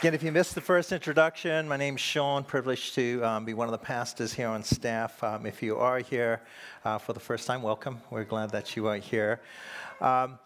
Again, if you missed the first introduction, my name's Shaun. Privileged to um, be one of the pastors here on staff. Um, if you are here uh, for the first time, welcome. We're glad that you are here. Um,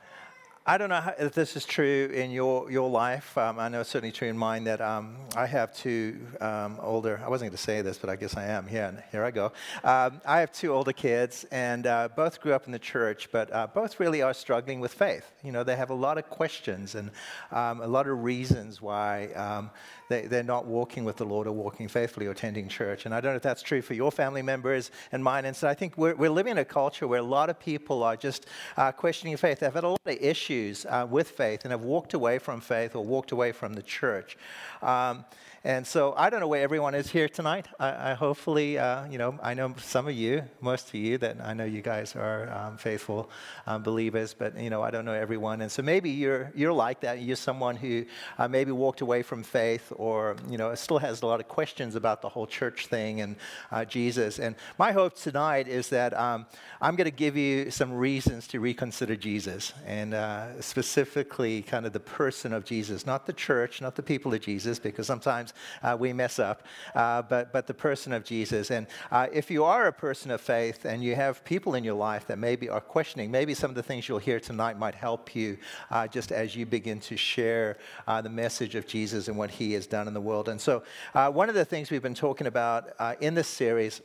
I don't know how, if this is true in your, your life. Um, I know it's certainly true in mine that um, I have two um, older, I wasn't going to say this, but I guess I am. Here, here I go. Um, I have two older kids, and uh, both grew up in the church, but uh, both really are struggling with faith. You know, they have a lot of questions and um, a lot of reasons why um, they, they're not walking with the Lord or walking faithfully or attending church. And I don't know if that's true for your family members and mine. And so I think we're, we're living in a culture where a lot of people are just uh, questioning faith. They've had a lot of issues uh, with faith and have walked away from faith or walked away from the church. Um, and so I don't know where everyone is here tonight. I, I hopefully, uh, you know, I know some of you, most of you, that I know you guys are um, faithful um, believers, but you know, I don't know everyone. And so maybe you're you're like that. You're someone who uh, maybe walked away from faith, or you know, still has a lot of questions about the whole church thing and uh, Jesus. And my hope tonight is that um, I'm going to give you some reasons to reconsider Jesus, and uh, specifically, kind of the person of Jesus, not the church, not the people of Jesus, because sometimes uh, we mess up, uh, but, but the person of Jesus. And uh, if you are a person of faith and you have people in your life that maybe are questioning, maybe some of the things you'll hear tonight might help you uh, just as you begin to share uh, the message of Jesus and what he has done in the world. And so, one of the things we've been talking about in this series,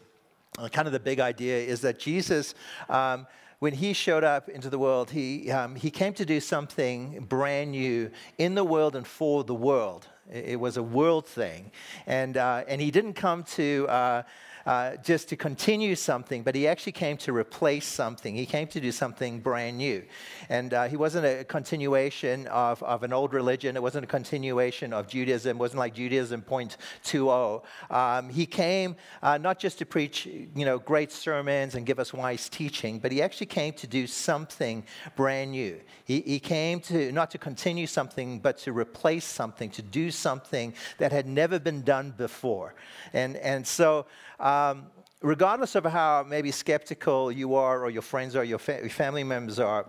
kind of the big idea, is that Jesus. Um, when he showed up into the world, he, um, he came to do something brand new in the world and for the world. It was a world thing. And, uh, and he didn't come to uh, uh, just to continue something, but he actually came to replace something. He came to do something brand new. And uh, he wasn't a continuation of, of an old religion, it wasn't a continuation of Judaism, it wasn't like Judaism 0.20. Um, he came uh, not just to preach you know, great sermons and give us wise teaching, but he actually came to do something brand new. He, he came to not to continue something, but to replace something, to do something that had never been done before. And, and so, um, regardless of how maybe skeptical you are, or your friends or your, fa- family members are,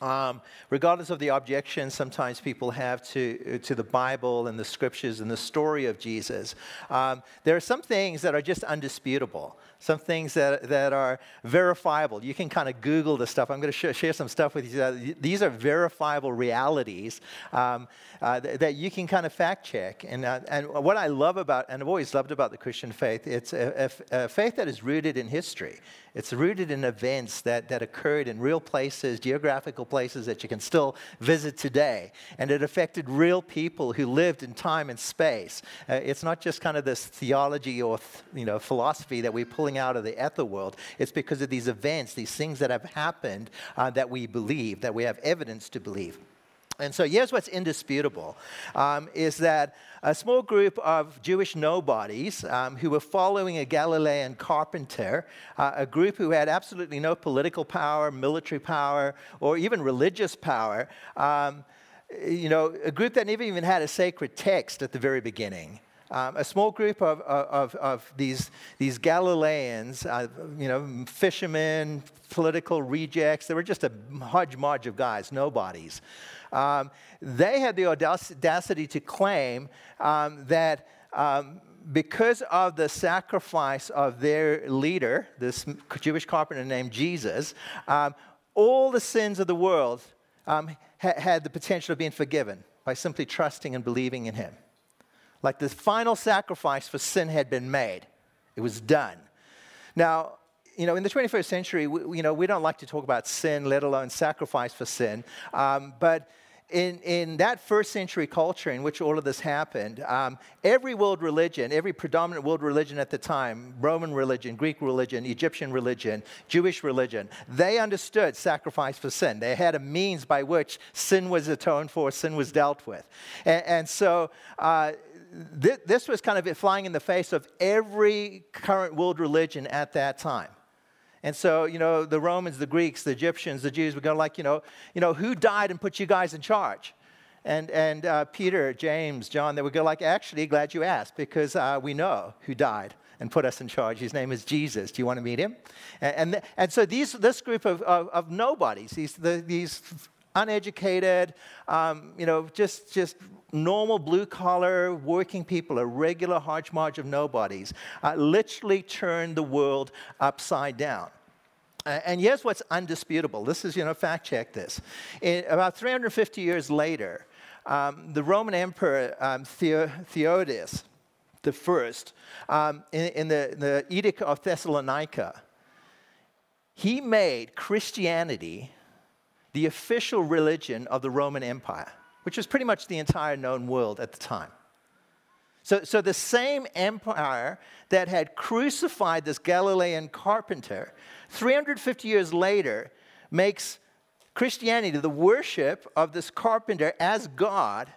um, regardless of the objections sometimes people have to, to the Bible and the scriptures and the story of Jesus, um, there are some things that are just undisputable some things that, that are verifiable. You can kind of Google the stuff. I'm going to sh- share some stuff with you. These are verifiable realities um, uh, th- that you can kind of fact check. And, uh, and what I love about, and I've always loved about the Christian faith, it's a, a, a faith that is rooted in history. It's rooted in events that, that occurred in real places, geographical places that you can still visit today. And it affected real people who lived in time and space. Uh, it's not just kind of this theology or, th- you know, philosophy that we pull out of the ether world. It's because of these events, these things that have happened uh, that we believe, that we have evidence to believe. And so here's what's indisputable um, is that a small group of Jewish nobodies um, who were following a Galilean carpenter, uh, a group who had absolutely no political power, military power, or even religious power, um, you know, a group that never even had a sacred text at the very beginning. Um, a small group of, of, of these, these Galileans, uh, you know, fishermen, political rejects, they were just a hodgepodge of guys, nobodies. Um, they had the audacity to claim um, that um, because of the sacrifice of their leader, this Jewish carpenter named Jesus, um, all the sins of the world um, ha- had the potential of being forgiven by simply trusting and believing in him. Like the final sacrifice for sin had been made, it was done. Now, you know, in the 21st century, we, you know, we don't like to talk about sin, let alone sacrifice for sin. Um, but in, in that first century culture in which all of this happened, um, every world religion, every predominant world religion at the time, Roman religion, Greek religion, Egyptian religion, Jewish religion, they understood sacrifice for sin. They had a means by which sin was atoned for, sin was dealt with. And, and so uh, th- this was kind of flying in the face of every current world religion at that time. And so, you know, the Romans, the Greeks, the Egyptians, the Jews were going like, you know, you know, who died and put you guys in charge? And, and uh, Peter, James, John, they would go like, actually, glad you asked, because uh, we know who died and put us in charge. His name is Jesus. Do you want to meet him? And, and, and so these, this group of, of, of nobodies, these, the, these uneducated, um, you know, just, just normal blue collar working people, a regular hodgepodge of nobodies, uh, literally turned the world upside down. And here's what's undisputable. This is, you know, fact check this. In, about 350 years later, um, the Roman Emperor um, Theodosius the first um, in, in the, the Edict of Thessalonica, he made Christianity the official religion of the Roman Empire, which was pretty much the entire known world at the time. So, so the same empire that had crucified this Galilean carpenter 350 years later makes Christianity, the worship of this carpenter as God,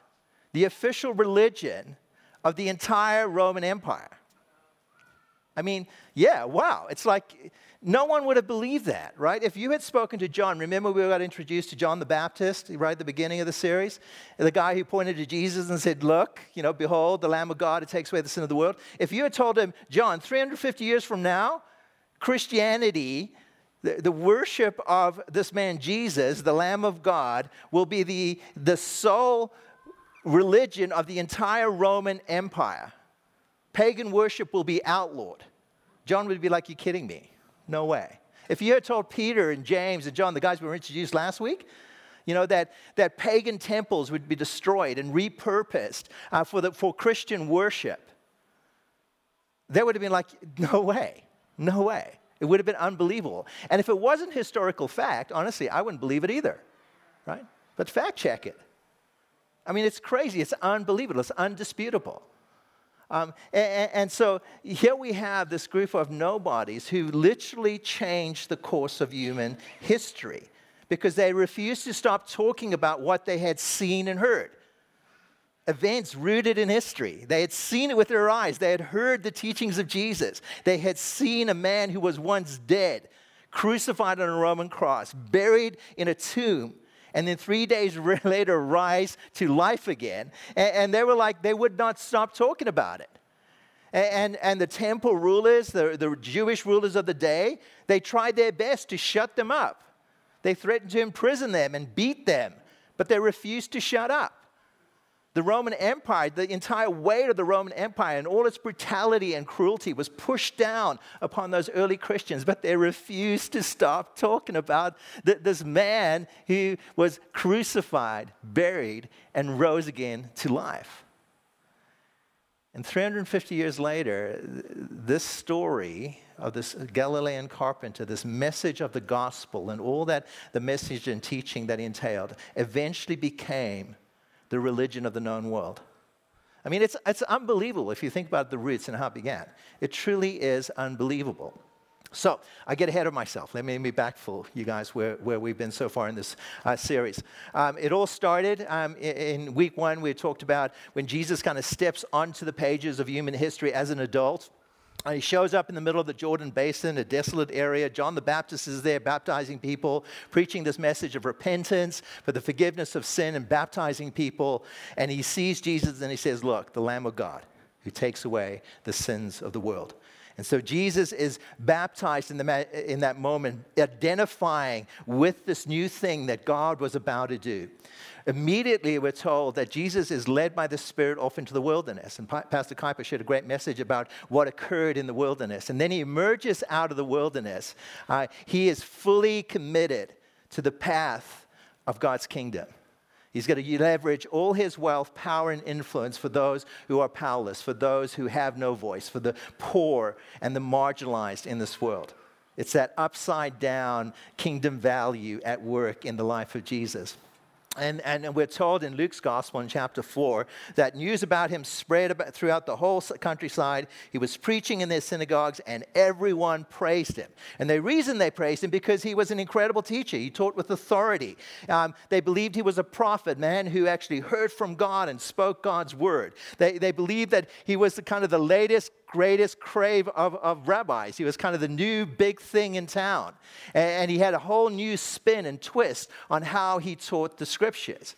the official religion of the entire Roman Empire. I mean, yeah, wow. It's like no one would have believed that, right? If you had spoken to John, remember we got introduced to John the Baptist right at the beginning of the series? The guy who pointed to Jesus and said, Look, you know, behold, the Lamb of God who takes away the sin of the world. If you had told him, John, 350 years from now, Christianity, the, worship of this man Jesus, the Lamb of God, will be the, the sole religion of the entire Roman Empire. Pagan worship will be outlawed. John would be like, You're kidding me? No way. If you had told Peter and James and John, the guys we were introduced last week, you know, that, that pagan temples would be destroyed and repurposed uh, for, the, for Christian worship, they would have been like, no way, no way. It would have been unbelievable. And if it wasn't historical fact, honestly, I wouldn't believe it either, right? But fact check it. I mean, it's crazy. It's unbelievable. It's undisputable. Um, and, and, so here we have this group of nobodies who literally changed the course of human history because they refused to stop talking about what they had seen and heard. Events rooted in history. They had seen it with their eyes. They had heard the teachings of Jesus. They had seen a man who was once dead, crucified on a Roman cross, buried in a tomb, and then three days later rise to life again. And, and, they were like, they would not stop talking about it. And, and, and the temple rulers, the, the Jewish rulers of the day, they tried their best to shut them up. They threatened to imprison them and beat them, but they refused to shut up. The Roman Empire, the entire weight of the Roman Empire and all its brutality and cruelty was pushed down upon those early Christians, but they refused to stop talking about this man who was crucified, buried, and rose again to life. And 350 years later, this story of this Galilean carpenter, this message of the gospel, and all that the message and teaching that entailed, eventually became the religion of the known world. I mean, it's, it's unbelievable if you think about the roots and how it began. It truly is unbelievable. So I get ahead of myself. Let me be for you guys where, where we've been so far in this uh, series. Um, it all started um, in, week one. We talked about when Jesus kind of steps onto the pages of human history as an adult. And he shows up in the middle of the Jordan Basin, a desolate area. John the Baptist is there baptizing people, preaching this message of repentance for the forgiveness of sin and baptizing people. And he sees Jesus and he says, Look, the Lamb of God who takes away the sins of the world. And so Jesus is baptized in, the, in that moment, identifying with this new thing that God was about to do. Immediately, we're told that Jesus is led by the Spirit off into the wilderness. And Pastor Kuiper shared a great message about what occurred in the wilderness. And then he emerges out of the wilderness. Uh, he is fully committed to the path of God's kingdom. He's going to leverage all his wealth, power, and influence for those who are powerless, for those who have no voice, for the poor and the marginalized in this world. It's that upside down kingdom value at work in the life of Jesus. And, and we're told in Luke's gospel in chapter 4 that news about him spread about throughout the whole countryside. He was preaching in their synagogues, and everyone praised him. And the reason they praised him because he was an incredible teacher. He taught with authority. Um, they believed he was a prophet, man who actually heard from God and spoke God's word. They, they believed that he was the, kind of the latest greatest crave of, of rabbis. He was kind of the new big thing in town. And, and he had a whole new spin and twist on how he taught the scriptures.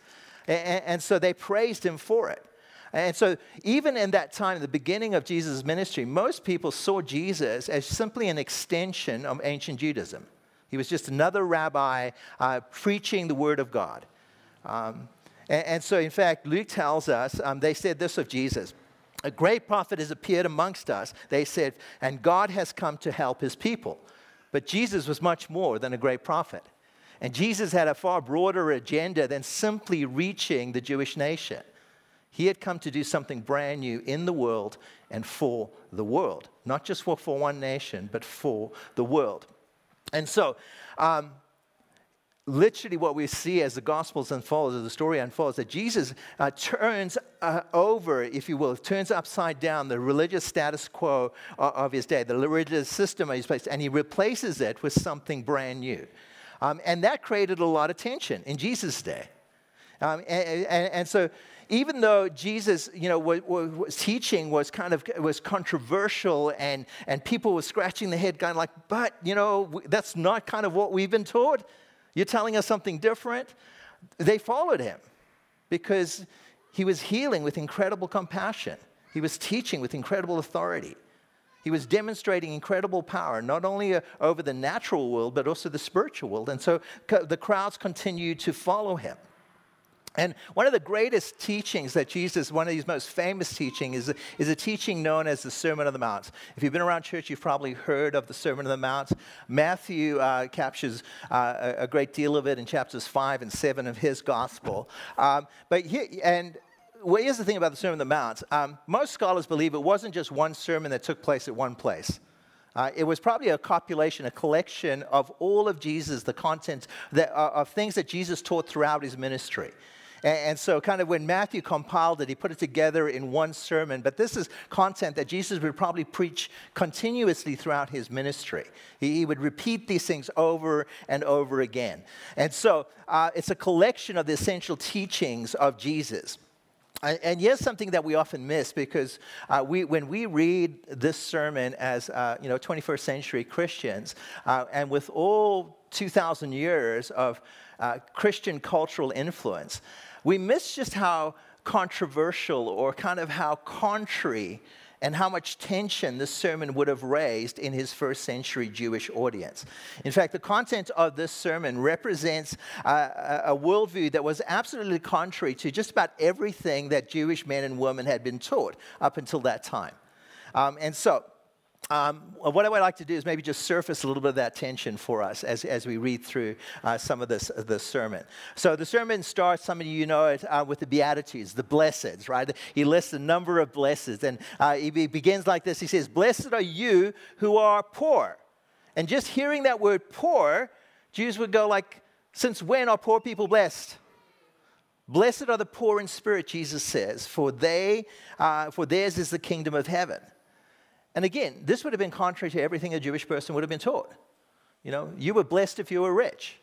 And, and so they praised him for it. And so, even in that time, the beginning of Jesus' ministry, most people saw Jesus as simply an extension of ancient Judaism. He was just another rabbi uh, preaching the word of God. Um, and, and, so, in fact, Luke tells us um, they said this of Jesus. A great prophet has appeared amongst us, they said, and God has come to help his people. But Jesus was much more than a great prophet. And Jesus had a far broader agenda than simply reaching the Jewish nation. He had come to do something brand new in the world and for the world, not just for, for one nation, but for the world. And so, um, literally, what we see as the Gospels unfold, as the story unfolds, that Jesus uh, turns uh, over, if you will, turns upside down the religious status quo of, of his day, the religious system of his place, and he replaces it with something brand new. Um, and that created a lot of tension in Jesus' day. Um, and, and, and, so even though Jesus, you know, was, was, teaching was kind of was controversial and, and people were scratching their head going like, but, you know, that's not kind of what we've been taught. You're telling us something different. They followed him because he was healing with incredible compassion. He was teaching with incredible authority. He was demonstrating incredible power, not only uh, over the natural world, but also the spiritual world. And so the crowds continued to follow him. And one of the greatest teachings that Jesus, one of his most famous teachings, is, is a teaching known as the Sermon on the Mount. If you've been around church, you've probably heard of the Sermon on the Mount. Matthew uh, captures uh, a, great deal of it in chapters 5 and 7 of his gospel. Um, but and well, here's the thing about the Sermon on the Mount. Um, most scholars believe it wasn't just one sermon that took place at one place. Uh, it was probably a copulation, a collection of all of Jesus, the content that, uh, of things that Jesus taught throughout his ministry. And, so, kind of when Matthew compiled it, he put it together in one sermon. But this is content that Jesus would probably preach continuously throughout his ministry. He, would repeat these things over and over again. And so, uh, it's a collection of the essential teachings of Jesus. And here's something that we often miss because uh, we, when we read this sermon as uh, you know 21st century Christians, uh, and with all 2,000 years of uh, Christian cultural influence, we miss just how controversial or kind of how contrary and how much tension this sermon would have raised in his first century Jewish audience. In fact, the content of this sermon represents a, a worldview that was absolutely contrary to just about everything that Jewish men and women had been taught up until that time. Um, and so, um, what I would like to do is maybe just surface a little bit of that tension for us as, as we read through uh, some of this, this sermon. So the sermon starts, some of you know it, uh, with the Beatitudes, the blesseds, right? He lists a number of blesseds. And uh, he begins like this He says, Blessed are you who are poor. And just hearing that word poor, Jews would go like, Since when are poor people blessed? Blessed are the poor in spirit, Jesus says, for they, uh, for theirs is the kingdom of heaven. And again, this would have been contrary to everything a Jewish person would have been taught. You know, you were blessed if you were rich.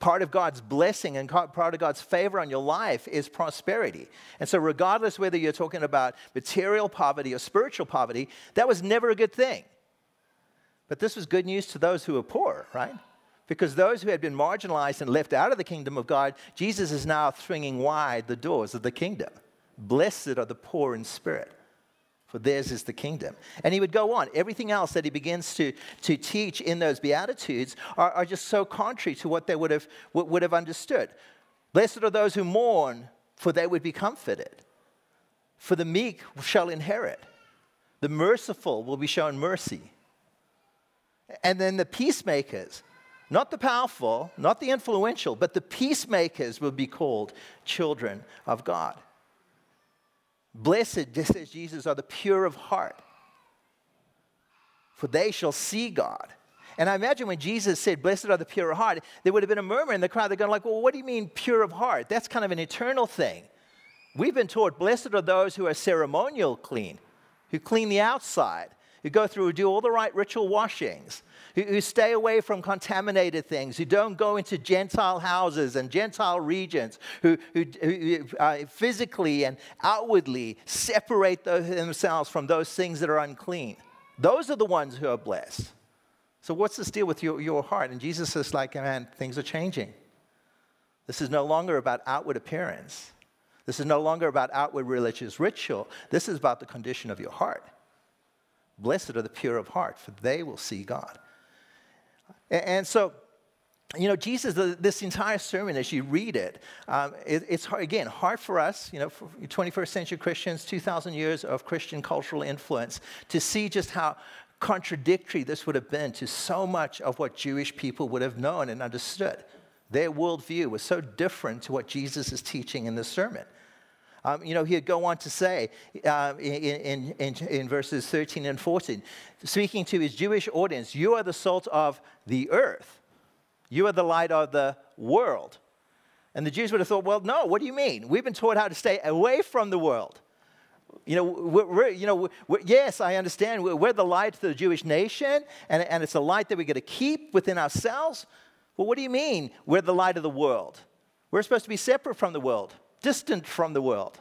Part of God's blessing and part of God's favor on your life is prosperity. And so, regardless whether you're talking about material poverty or spiritual poverty, that was never a good thing. But this was good news to those who were poor, right? Because those who had been marginalized and left out of the kingdom of God, Jesus is now swinging wide the doors of the kingdom. Blessed are the poor in spirit for theirs is the kingdom. And he would go on. Everything else that he begins to, to teach in those Beatitudes are, are just so contrary to what they would have, would have understood. Blessed are those who mourn, for they would be comforted. For the meek shall inherit. The merciful will be shown mercy. And then the peacemakers, not the powerful, not the influential, but the peacemakers will be called children of God. Blessed, just as Jesus, are the pure of heart, for they shall see God. And I imagine when Jesus said, Blessed are the pure of heart, there would have been a murmur in the crowd. They're going like, Well, what do you mean pure of heart? That's kind of an eternal thing. We've been taught, Blessed are those who are ceremonial clean, who clean the outside, who go through, do all the right ritual washings who, who stay away from contaminated things, who don't go into Gentile houses and Gentile regions, who, who, who uh, physically and outwardly separate themselves from those things that are unclean. Those are the ones who are blessed. So, what's the deal with your, your heart? And Jesus is like, man, things are changing. This is no longer about outward appearance. This is no longer about outward religious ritual. This is about the condition of your heart. Blessed are the pure of heart, for they will see God. And so you know, Jesus, this entire sermon, as you read it, um, it it's, hard, again, hard for us, you know, for 21st century Christians, 2,000 years of Christian cultural influence, to see just how contradictory this would have been to so much of what Jewish people would have known and understood. Their worldview was so different to what Jesus is teaching in this sermon. Um, you know, he'd go on to say uh, in, in, in, verses 13 and 14, speaking to his Jewish audience, You are the salt of the earth, you are the light of the world. And the Jews would have thought, Well, no, what do you mean? We've been taught how to stay away from the world. You know, we're, we're you know we're, yes, I understand. We're, the light to the Jewish nation, and, and it's a light that we're going to keep within ourselves. Well, what do you mean we're the light of the world? We're supposed to be separate from the world distant from the world.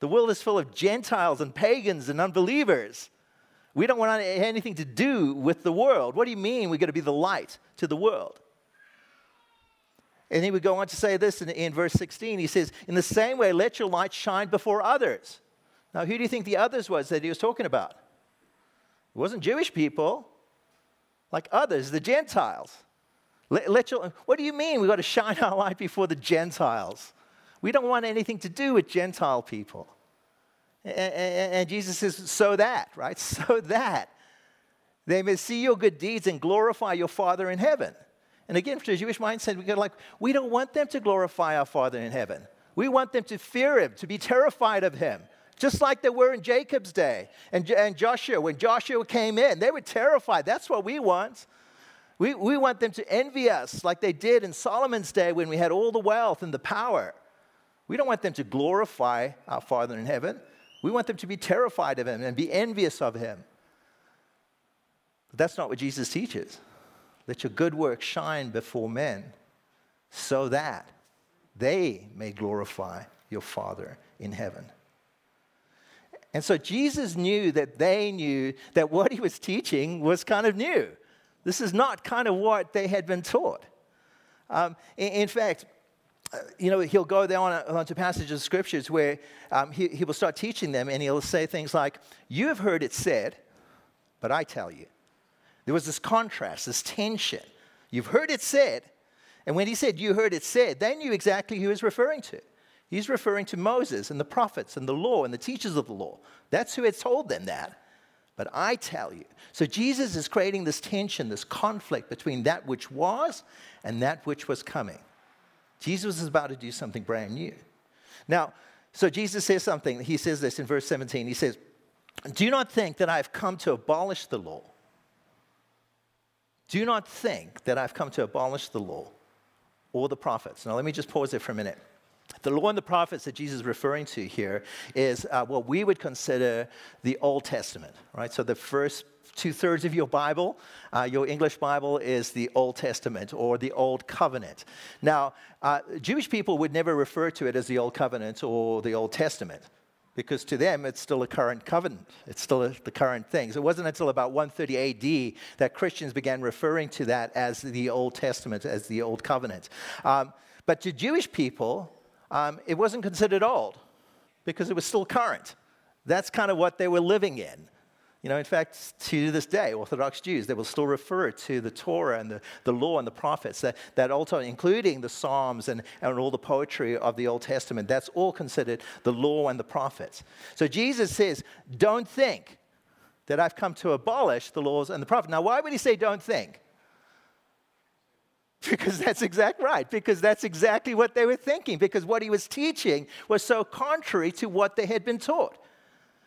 The world is full of Gentiles and pagans and unbelievers. We don't want anything to do with the world. What do you mean we're going to be the light to the world? And he would go on to say this in, in, verse 16. He says, In the same way, let your light shine before others. Now, who do you think the others was that he was talking about? It wasn't Jewish people, like others, the Gentiles. Let, let your, what do you mean we've got to shine our light before the Gentiles? We don't want anything to do with Gentile people. And, Jesus says, so that, right? So that they may see your good deeds and glorify your Father in heaven. And again, for the Jewish mindset, we go like, we don't want them to glorify our Father in heaven. We want them to fear him, to be terrified of him, just like they were in Jacob's day and, and Joshua. When Joshua came in, they were terrified. That's what we want. We, we want them to envy us like they did in Solomon's day when we had all the wealth and the power. We don't want them to glorify our Father in heaven. We want them to be terrified of him and be envious of him. But that's not what Jesus teaches. Let your good work shine before men so that they may glorify your Father in heaven. And so Jesus knew that they knew that what he was teaching was kind of new. This is not kind of what they had been taught. Um, in, in, fact, you know, he'll go there on, a, to passages of scriptures where um, he, he will start teaching them and he'll say things like, You have heard it said, but I tell you. There was this contrast, this tension. You've heard it said, and when he said, You heard it said, they knew exactly who he was referring to. He's referring to Moses and the prophets and the law and the teachers of the law. That's who had told them that. But I tell you. So Jesus is creating this tension, this conflict between that which was and that which was coming. Jesus is about to do something brand new. Now, so Jesus says something. He says this in verse 17. He says, Do not think that I've come to abolish the law. Do not think that I've come to abolish the law or the prophets. Now, let me just pause there for a minute. The law and the prophets that Jesus is referring to here is uh, what we would consider the Old Testament, right? So the first two thirds of your Bible, uh, your English Bible, is the Old Testament or the Old Covenant. Now, uh, Jewish people would never refer to it as the Old Covenant or the Old Testament because to them it's still a current covenant. It's still a, the current things. It wasn't until about 130 AD that Christians began referring to that as the Old Testament, as the Old Covenant. Um, but to Jewish people, um, it wasn't considered old because it was still current. That's kind of what they were living in. You know, in fact, to this day, Orthodox Jews, they will still refer to the Torah and the, the law and the prophets, that, that also, including the Psalms and, and all the poetry of the Old Testament, that's all considered the law and the prophets. So Jesus says, don't think that I've come to abolish the laws and the prophets. Now, why would he say don't think? Because that's exactly right. Because that's exactly what they were thinking. Because what he was teaching was so contrary to what they had been taught.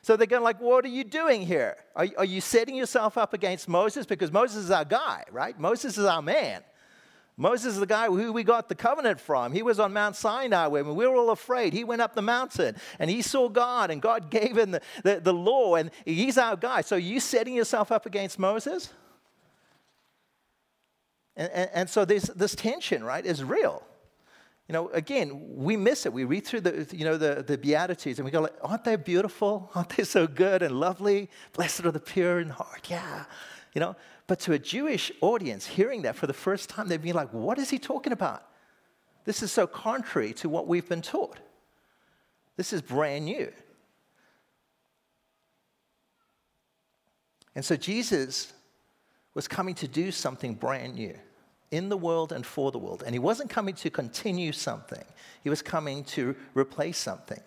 So they're going like, what are you doing here? Are, are you setting yourself up against Moses? Because Moses is our guy, right? Moses is our man. Moses is the guy who we got the covenant from. He was on Mount Sinai when we were all afraid. He went up the mountain and he saw God, and God gave him the, the, the law, and he's our guy. So, are you setting yourself up against Moses? And, and, and so, this, this tension, right, is real you know, again, we miss it. We read through the, you know, the, the Beatitudes and we go like, aren't they beautiful? Aren't they so good and lovely? Blessed are the pure in heart. Yeah. You know, but to a Jewish audience, hearing that for the first time, they'd be like, what is he talking about? This is so contrary to what we've been taught. This is brand new. And so Jesus was coming to do something brand new. In the world and for the world. And he wasn't coming to continue something, he was coming to replace something.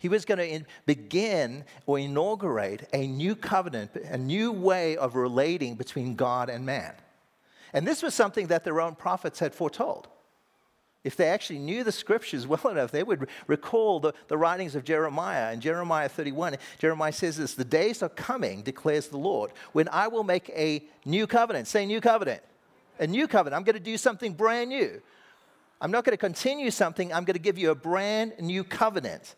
He was going to begin or inaugurate a new covenant, a new way of relating between God and man. And this was something that their own prophets had foretold. If they actually knew the scriptures well enough, they would recall the, the writings of Jeremiah. In Jeremiah 31, Jeremiah says this The days are coming, declares the Lord, when I will make a new covenant. Say, new covenant. A new covenant. I'm going to do something brand new. I'm not going to continue something, I'm going to give you a brand new covenant.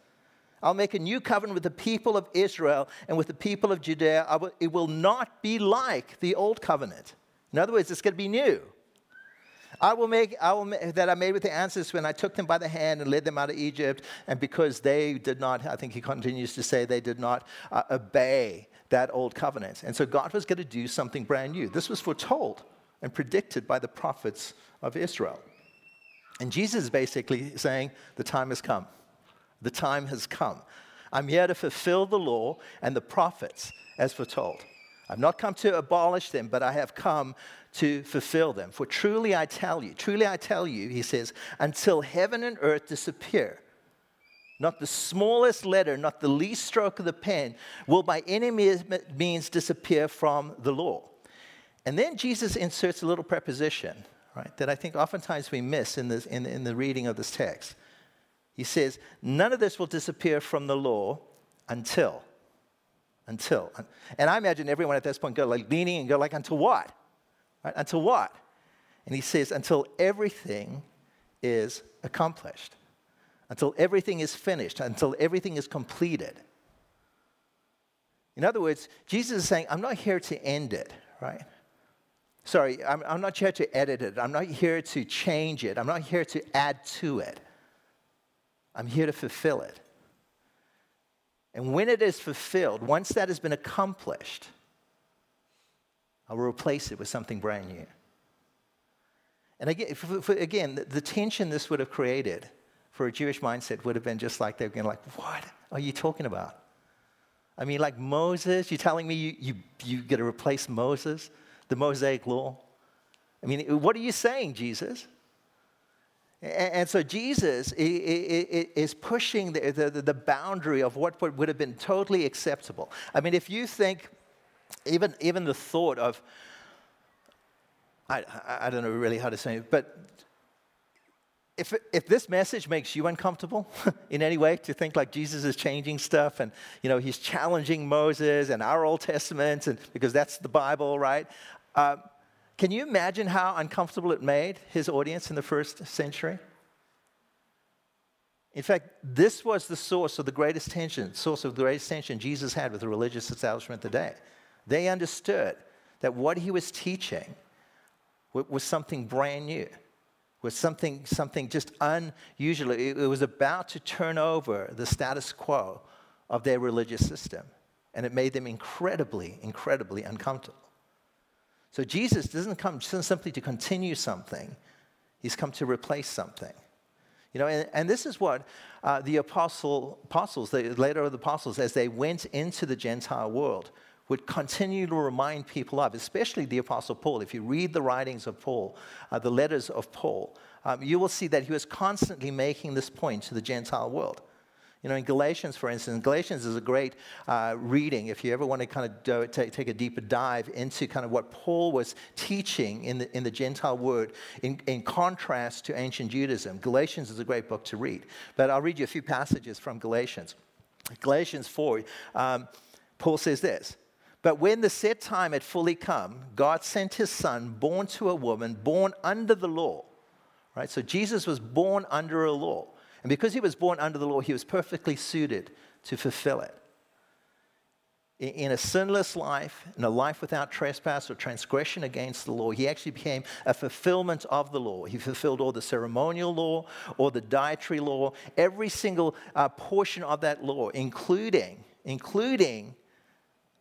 I'll make a new covenant with the people of Israel and with the people of Judea. Will, it will not be like the old covenant. In other words, it's going to be new. I will make, I will make that I made with the ancestors when I took them by the hand and led them out of Egypt. And because they did not, I think he continues to say, they did not uh, obey that old covenant. And so God was going to do something brand new. This was foretold and predicted by the prophets of Israel. And Jesus is basically saying, the time has come. The time has come. I'm here to fulfill the law and the prophets as foretold. I've not come to abolish them, but I have come to fulfill them. For truly I tell you, truly I tell you, he says, until heaven and earth disappear, not the smallest letter, not the least stroke of the pen, will by any means disappear from the law. And then Jesus inserts a little preposition, right, that I think oftentimes we miss in, this, in, in the reading of this text. He says, None of this will disappear from the law until. Until. And I imagine everyone at this point go like leaning and go like, until what? Right? Until what? And he says, until everything is accomplished. Until everything is finished, until everything is completed. In other words, Jesus is saying, I'm not here to end it, right? Sorry, I'm, I'm not here to edit it. I'm not here to change it. I'm not here to add to it. I'm here to fulfill it. And when it is fulfilled, once that has been accomplished, I will replace it with something brand new. And again, for, for, again the, the, tension this would have created for a Jewish mindset would have been just like they're going like, what are you talking about? I mean, like Moses, you're telling me you, you, you get to replace Moses, the Mosaic law? I mean, what are you saying, Jesus? And so Jesus is pushing the, boundary of what would have been totally acceptable. I mean, if you think, even, even the thought of, I, I don't know really how to say it, but if, if this message makes you uncomfortable in any way to think like Jesus is changing stuff and you know he's challenging Moses and our Old Testament and because that's the Bible, right? Uh, can you imagine how uncomfortable it made his audience in the first century? In fact, this was the source of the greatest tension, source of the greatest tension Jesus had with the religious establishment today. They understood that what he was teaching was something brand new, was something, something just unusual. It was about to turn over the status quo of their religious system. And it made them incredibly, incredibly uncomfortable. So Jesus doesn't come simply to continue something, he's come to replace something. You know, and, and this is what uh, the apostle, apostles, the later of the apostles, as they went into the Gentile world, would continue to remind people of, especially the apostle Paul. If you read the writings of Paul, uh, the letters of Paul, um, you will see that he was constantly making this point to the Gentile world. You know, in Galatians, for instance, Galatians is a great uh, reading if you ever want to kind of do, take, take a deeper dive into kind of what Paul was teaching in the, in the Gentile word in, in contrast to ancient Judaism. Galatians is a great book to read. But I'll read you a few passages from Galatians. Galatians 4, um, Paul says this But when the set time had fully come, God sent his son, born to a woman, born under the law. Right? So Jesus was born under a law and because he was born under the law, he was perfectly suited to fulfill it. In a sinless life, in a life without trespass or transgression against the law, he actually became a fulfillment of the law. He fulfilled all the ceremonial law, or the dietary law, every single uh, portion of that law, including, including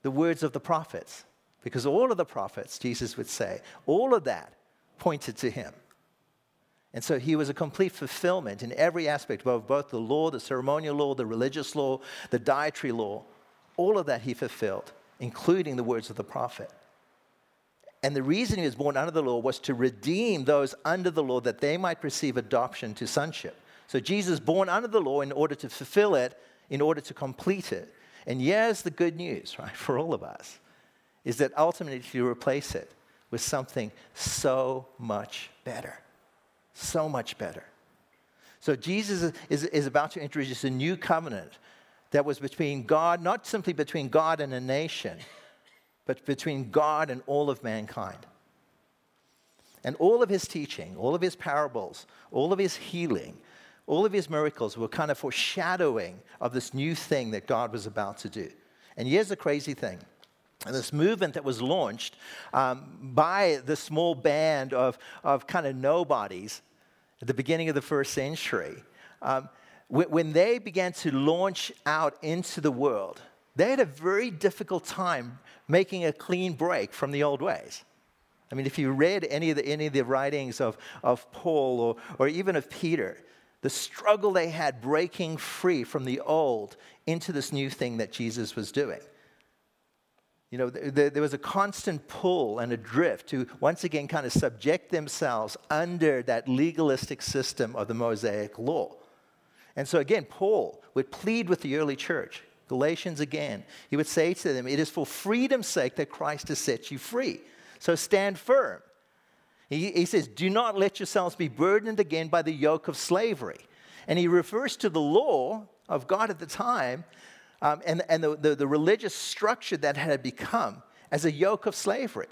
the words of the prophets. Because all of the prophets, Jesus would say, all of that pointed to him. And so he was a complete fulfillment in every aspect of both the law, the ceremonial law, the religious law, the dietary law. All of that he fulfilled, including the words of the prophet. And the reason he was born under the law was to redeem those under the law that they might receive adoption to sonship. So Jesus born under the law in order to fulfill it, in order to complete it. And here's the good news, right, for all of us, is that ultimately you replace it with something so much better. So much better. So Jesus is, is about to introduce a new covenant that was between God, not simply between God and a nation, but between God and all of mankind. And all of his teaching, all of his parables, all of his healing, all of his miracles were kind of foreshadowing of this new thing that God was about to do. And here's the crazy thing. This movement that was launched um, by the small band of, of kind of nobodies at the beginning of the first century, um, when they began to launch out into the world, they had a very difficult time making a clean break from the old ways. I mean, if you read any of the, any of the writings of, of Paul or, or even of Peter, the struggle they had breaking free from the old into this new thing that Jesus was doing. You know, there, there was a constant pull and a drift to once again kind of subject themselves under that legalistic system of the Mosaic law. And so, again, Paul would plead with the early church, Galatians again. He would say to them, It is for freedom's sake that Christ has set you free. So stand firm. He, he says, Do not let yourselves be burdened again by the yoke of slavery. And he refers to the law of God at the time um, and, and the, the, the religious structure that had become as a yoke of slavery.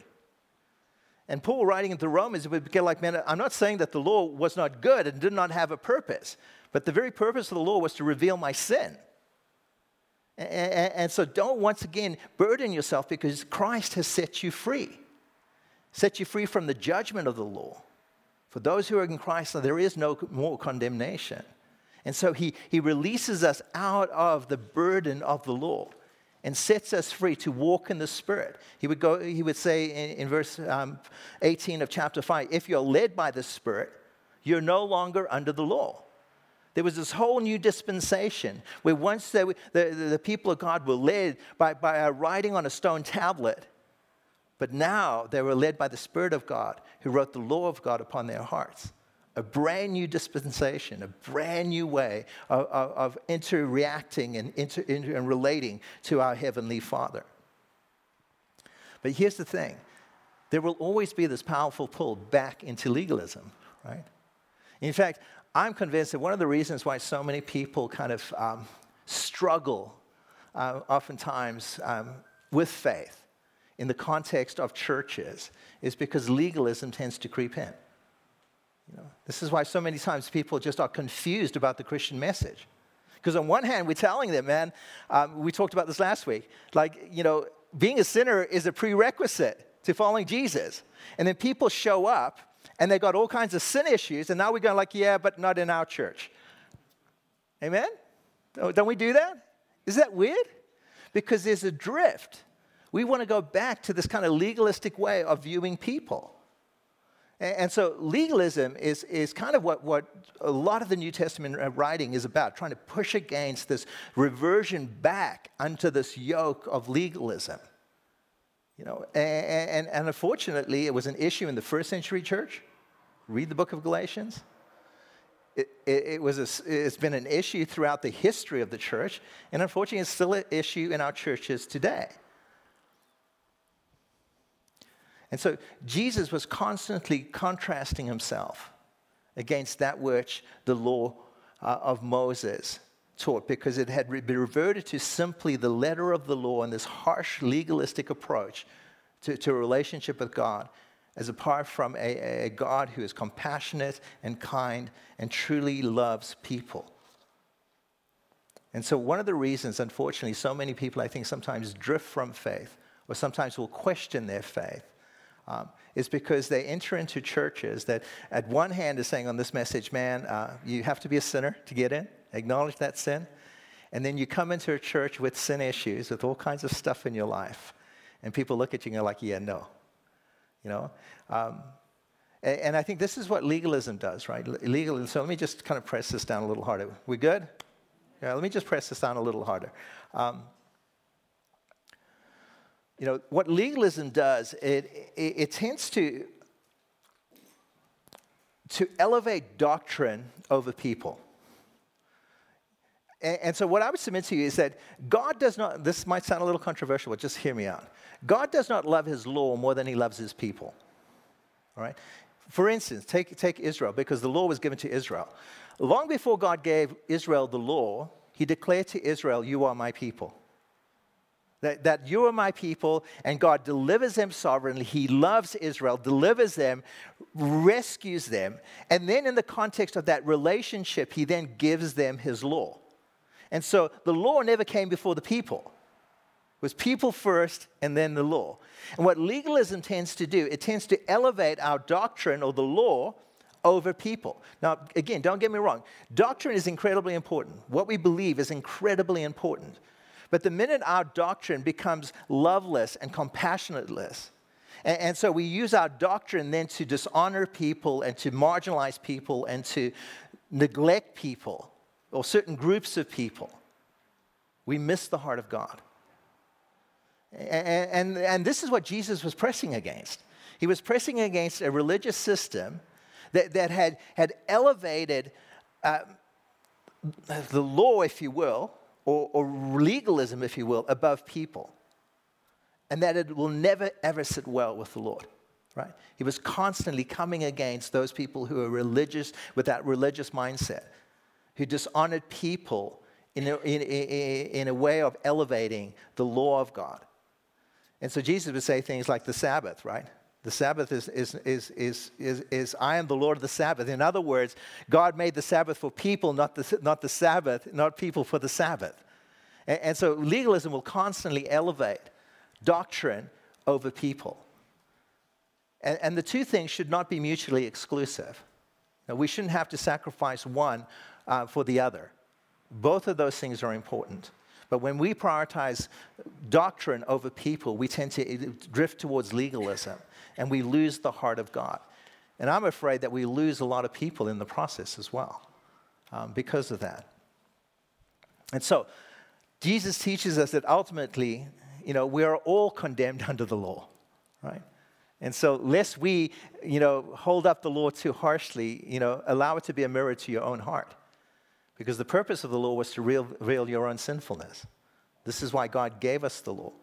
And Paul, writing into Romans, would get like, man, I'm not saying that the law was not good and did not have a purpose. But the very purpose of the law was to reveal my sin. And, and, so don't once again burden yourself because Christ has set you free, set you free from the judgment of the law. For those who are in Christ, there is no more condemnation. And so he, he releases us out of the burden of the law and sets us free to walk in the Spirit. He would, go, he would say in, in verse um, 18 of chapter 5 if you're led by the Spirit, you're no longer under the law. There was this whole new dispensation where once they, the, the people of God were led by, by writing on a stone tablet, but now they were led by the Spirit of God who wrote the law of God upon their hearts. A brand new dispensation, a brand new way of, of, of interreacting and, inter, inter, and relating to our Heavenly Father. But here's the thing there will always be this powerful pull back into legalism, right? In fact, I'm convinced that one of the reasons why so many people kind of um, struggle uh, oftentimes um, with faith in the context of churches is because legalism tends to creep in. You know, this is why so many times people just are confused about the Christian message. Because on one hand, we're telling them, man, um, we talked about this last week, like, you know, being a sinner is a prerequisite to following Jesus. And then people show up and they've got all kinds of sin issues, and now we're going like, yeah, but not in our church. Amen? Don't we do that? Is that weird? Because there's a drift. We want to go back to this kind of legalistic way of viewing people. And so legalism is, is kind of what, what a lot of the New Testament uh, writing is about, trying to push against this reversion back unto this yoke of legalism. You know, and, and, and unfortunately, it was an issue in the first century church. Read the book of Galatians. It, it, it, was a, it's been an issue throughout the history of the church, and unfortunately, it's still an issue in our churches today. And so, Jesus was constantly contrasting himself against that which the law uh, of Moses taught because it had been reverted to simply the letter of the law and this harsh legalistic approach to, to a relationship with God, as apart from a, a God who is compassionate and kind and truly loves people. And so, one of the reasons, unfortunately, so many people, I think, sometimes drift from faith or sometimes will question their faith um, is because they enter into churches that, at one hand, is saying on this message, man, uh, you have to be a sinner to get in acknowledge that sin. And then you come into a church with sin issues, with all kinds of stuff in your life. And people look at you and go like, yeah, no. You know? Um, and, and, I think this is what legalism does, right? Legalism. So let me just kind of press this down a little harder. We good? Yeah, let me just press this down a little harder. Um, you know, what legalism does, it, it, it tends to, to elevate doctrine over people. And, and, so, what I would submit to you is that God does not, this might sound a little controversial, but just hear me out. God does not love his law more than he loves his people. All right? For instance, take, take Israel, because the law was given to Israel. Long before God gave Israel the law, he declared to Israel, You are my people. That, that you are my people, and God delivers them sovereignly. He loves Israel, delivers them, rescues them. And then, in the context of that relationship, He then gives them His law. And so the law never came before the people. It was people first and then the law. And what legalism tends to do, it tends to elevate our doctrine or the law over people. Now, again, don't get me wrong. Doctrine is incredibly important. What we believe is incredibly important. But the minute our doctrine becomes loveless and compassionateless, and, and, so we use our doctrine then to dishonor people and to marginalize people and to neglect people or certain groups of people, we miss the heart of God. And, and, and this is what Jesus was pressing against. He was pressing against a religious system that, that had, had elevated uh, the law, if you will, or, or legalism, if you will, above people. And that it will never, ever sit well with the Lord. Right? He was constantly coming against those people who are religious with that religious mindset, who dishonored people in a, in, in, in a way of elevating the law of God. And so Jesus would say things like the Sabbath, right? The Sabbath is, is, is, is, is, is, I am the Lord of the Sabbath. In other words, God made the Sabbath for people, not the, not the Sabbath, not people for the Sabbath. And, and so legalism will constantly elevate doctrine over people. And, and the two things should not be mutually exclusive. Now, we shouldn't have to sacrifice one uh, for the other. Both of those things are important. But when we prioritize doctrine over people, we tend to drift towards legalism and we lose the heart of God. And I'm afraid that we lose a lot of people in the process as well um, because of that. And so, Jesus teaches us that ultimately, you know, we are all condemned under the law, right? And so, lest we, you know, hold up the law too harshly, you know, allow it to be a mirror to your own heart. Because the purpose of the law was to reveal your own sinfulness. This is why God gave us the law.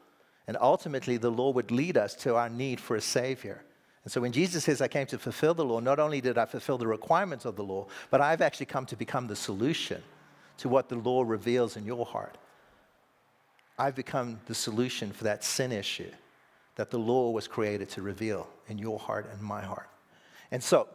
And ultimately, the law would lead us to our need for a Savior. And so when Jesus says, I came to fulfill the law, not only did I fulfill the requirements of the law, but I've actually come to become the solution to what the law reveals in your heart. I've become the solution for that sin issue that the law was created to reveal in your heart and my heart. And so,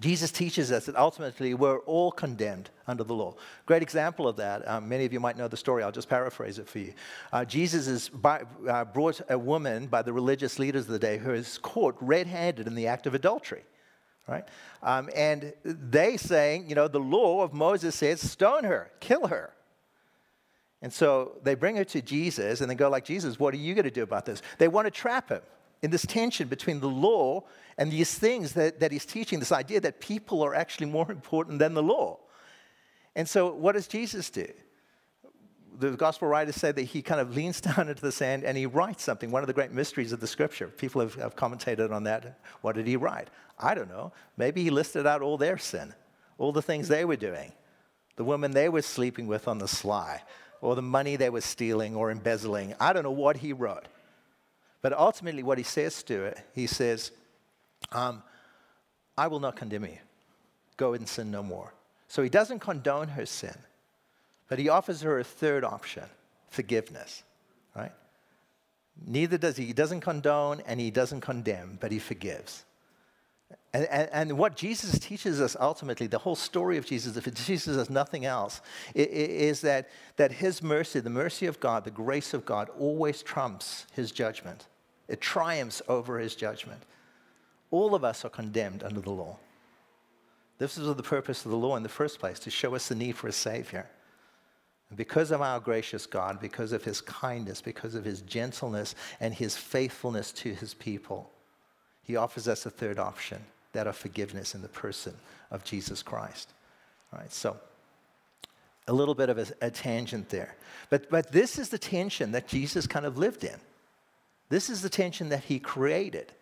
Jesus teaches us that ultimately we're all condemned under the law. Great example of that. Um, many of you might know the story. I'll just paraphrase it for you. Uh, Jesus is by, uh, brought a woman by the religious leaders of the day who is caught red-handed in the act of adultery. Right? Um, and they saying, you know, the law of Moses says, stone her, kill her. And so they bring her to Jesus and they go like, Jesus, what are you going to do about this? They want to trap him in this tension between the law and these things that, that he's teaching, this idea that people are actually more important than the law. And so, what does Jesus do? The gospel writers say that he kind of leans down into the sand and he writes something, one of the great mysteries of the scripture. People have, have commentated on that. What did he write? I don't know. Maybe he listed out all their sin, all the things they were doing, the woman they were sleeping with on the sly, or the money they were stealing or embezzling. I don't know what he wrote. But ultimately, what he says to it, he says, um, I will not condemn you. Go and sin no more. So he doesn't condone her sin, but he offers her a third option forgiveness, right? Neither does he. He doesn't condone and he doesn't condemn, but he forgives. And, and, and, what Jesus teaches us ultimately, the whole story of Jesus, if it teaches us nothing else, is that, that his mercy, the mercy of God, the grace of God, always trumps his judgment. It triumphs over his judgment. All of us are condemned under the law. This is the purpose of the law in the first place, to show us the need for a Savior. And because of our gracious God, because of his kindness, because of his gentleness and his faithfulness to his people, he offers us a third option that of forgiveness in the person of Jesus Christ. All right, so a little bit of a, a tangent there. But, but this is the tension that Jesus kind of lived in. This is the tension that he created.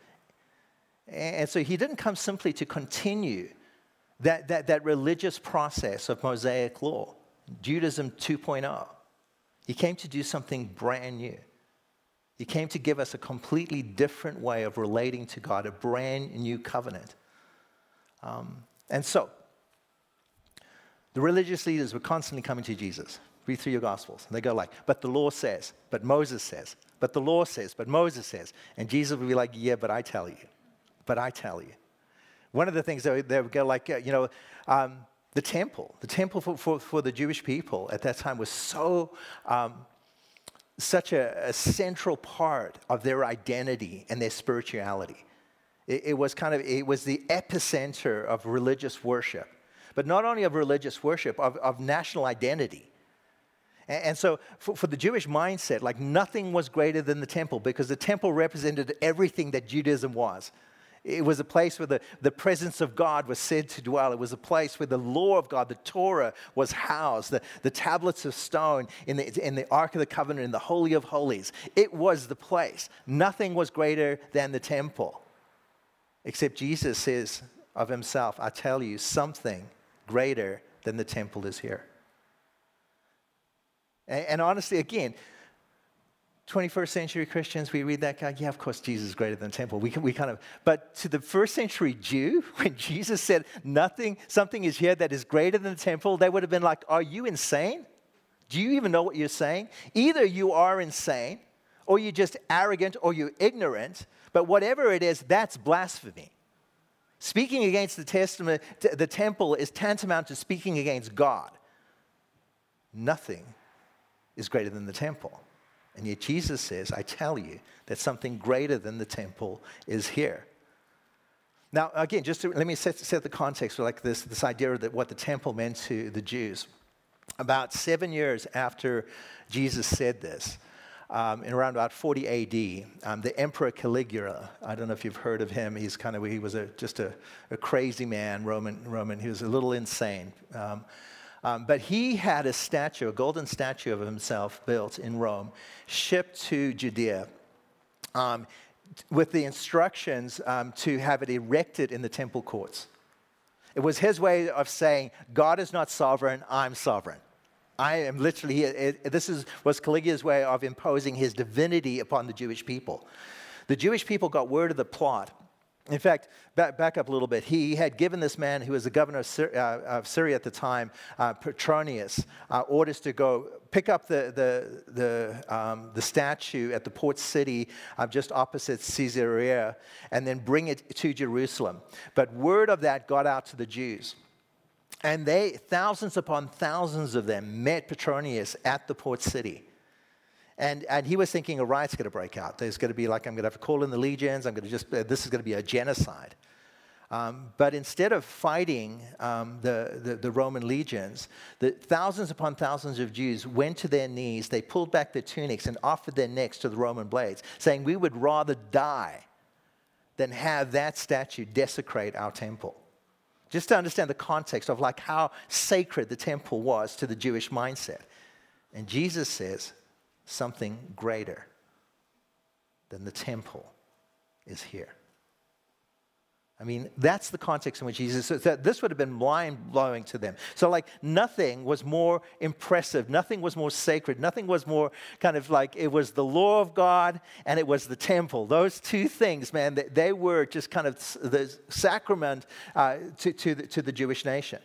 And so he didn't come simply to continue that, that, that religious process of Mosaic law, Judaism 2.0. He came to do something brand new. He came to give us a completely different way of relating to God, a brand new covenant. Um, and so, the religious leaders were constantly coming to Jesus. Read through your Gospels. And they go like, but the law says, but Moses says, but the law says, but Moses says. And Jesus would be like, yeah, but I tell you. But I tell you. One of the things that they would go like, uh, you know, um, the temple, the temple for, for, for, the Jewish people at that time was so, um, such a, a, central part of their identity and their spirituality. It, it was kind of, it was the epicenter of religious worship. But not only of religious worship, of, of national identity. And, so, for, for the Jewish mindset, like nothing was greater than the temple because the temple represented everything that Judaism was. It was a place where the, the presence of God was said to dwell. It was a place where the law of God, the Torah, was housed, the, the tablets of stone in the, in the Ark of the Covenant, in the Holy of Holies. It was the place. Nothing was greater than the temple. Except Jesus says of himself, I tell you, something greater than the temple is here. And, honestly, again, 21st century Christians, we read that guy, yeah, of course, Jesus is greater than the temple. We, can, we kind of, but to the first century Jew, when Jesus said nothing, something is here that is greater than the temple, they would have been like, are you insane? Do you even know what you're saying? Either you are insane, or you're just arrogant, or you're ignorant, but whatever it is, that's blasphemy. Speaking against the, testament, the temple is tantamount to speaking against God. Nothing is greater than the temple. And yet Jesus says, I tell you that something greater than the temple is here. Now, again, just to, let me set, set the context for like this, this idea of what the temple meant to the Jews. About seven years after Jesus said this, um, in around about 40 AD, um, the Emperor Caligula, I don't know if you've heard of him, he's kind of, he was a, just a, a crazy man, Roman, Roman, he was a little insane. Um, um, but he had a statue, a golden statue of himself built in Rome, shipped to Judea um, with the instructions um, to have it erected in the temple courts. It was his way of saying, God is not sovereign, I'm sovereign. I am literally, it, this is, was Caligula's way of imposing his divinity upon the Jewish people. The Jewish people got word of the plot in fact, back, back, up a little bit. He had given this man, who was the governor of, Syria, uh, of Syria at the time, uh, Petronius, uh, orders to go pick up the, the, the, um, the statue at the port city uh, just opposite Caesarea and then bring it to Jerusalem. But word of that got out to the Jews. And they, thousands upon thousands of them, met Petronius at the port city. And, and he was thinking a riot's going to break out. There's going to be like, I'm going to have to call in the legions. I'm going to just, uh, this is going to be a genocide. Um, but instead of fighting um, the, the, the, Roman legions, the thousands upon thousands of Jews went to their knees, they pulled back their tunics and offered their necks to the Roman blades, saying, We would rather die than have that statue desecrate our temple. Just to understand the context of like how sacred the temple was to the Jewish mindset. And Jesus says, something greater than the temple is here. I mean, that's the context in which Jesus said this would have been mind blowing to them. So, like, nothing was more impressive, nothing was more sacred, nothing was more kind of like it was the law of God and it was the temple. Those two things, man, they, they were just kind of the sacrament uh, to, to, the, to the Jewish nation.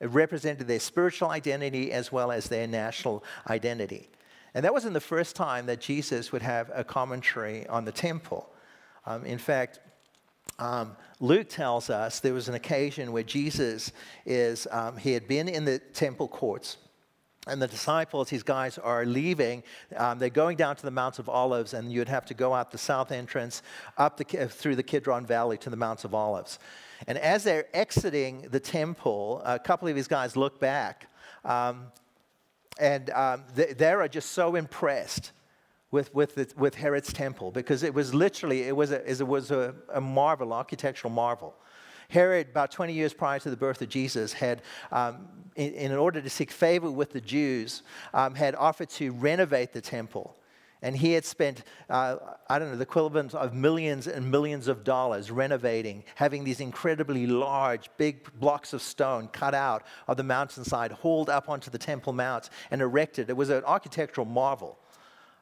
It represented their spiritual identity as well as their national identity. And that wasn't the first time that Jesus would have a commentary on the temple. Um, in fact, um, Luke tells us there was an occasion where Jesus is, um, he had been in the temple courts. And the disciples, these guys, are leaving. Um, they're going down to the Mount of Olives, and you'd have to go out the south entrance, up the, through the Kidron Valley to the Mount of Olives. And as they're exiting the temple, a couple of these guys look back um, and um, they, are just so impressed with, with, the, with Herod's temple because it was literally, it was, a, it was a, a marvel, architectural marvel. Herod, about 20 years prior to the birth of Jesus, had, um, in, in, order to seek favor with the Jews, um, had offered to renovate the temple. And he had spent, uh, I don't know, the equivalent of millions and millions of dollars renovating, having these incredibly large, big blocks of stone cut out of the mountainside, hauled up onto the Temple Mount, and erected. It was an architectural marvel.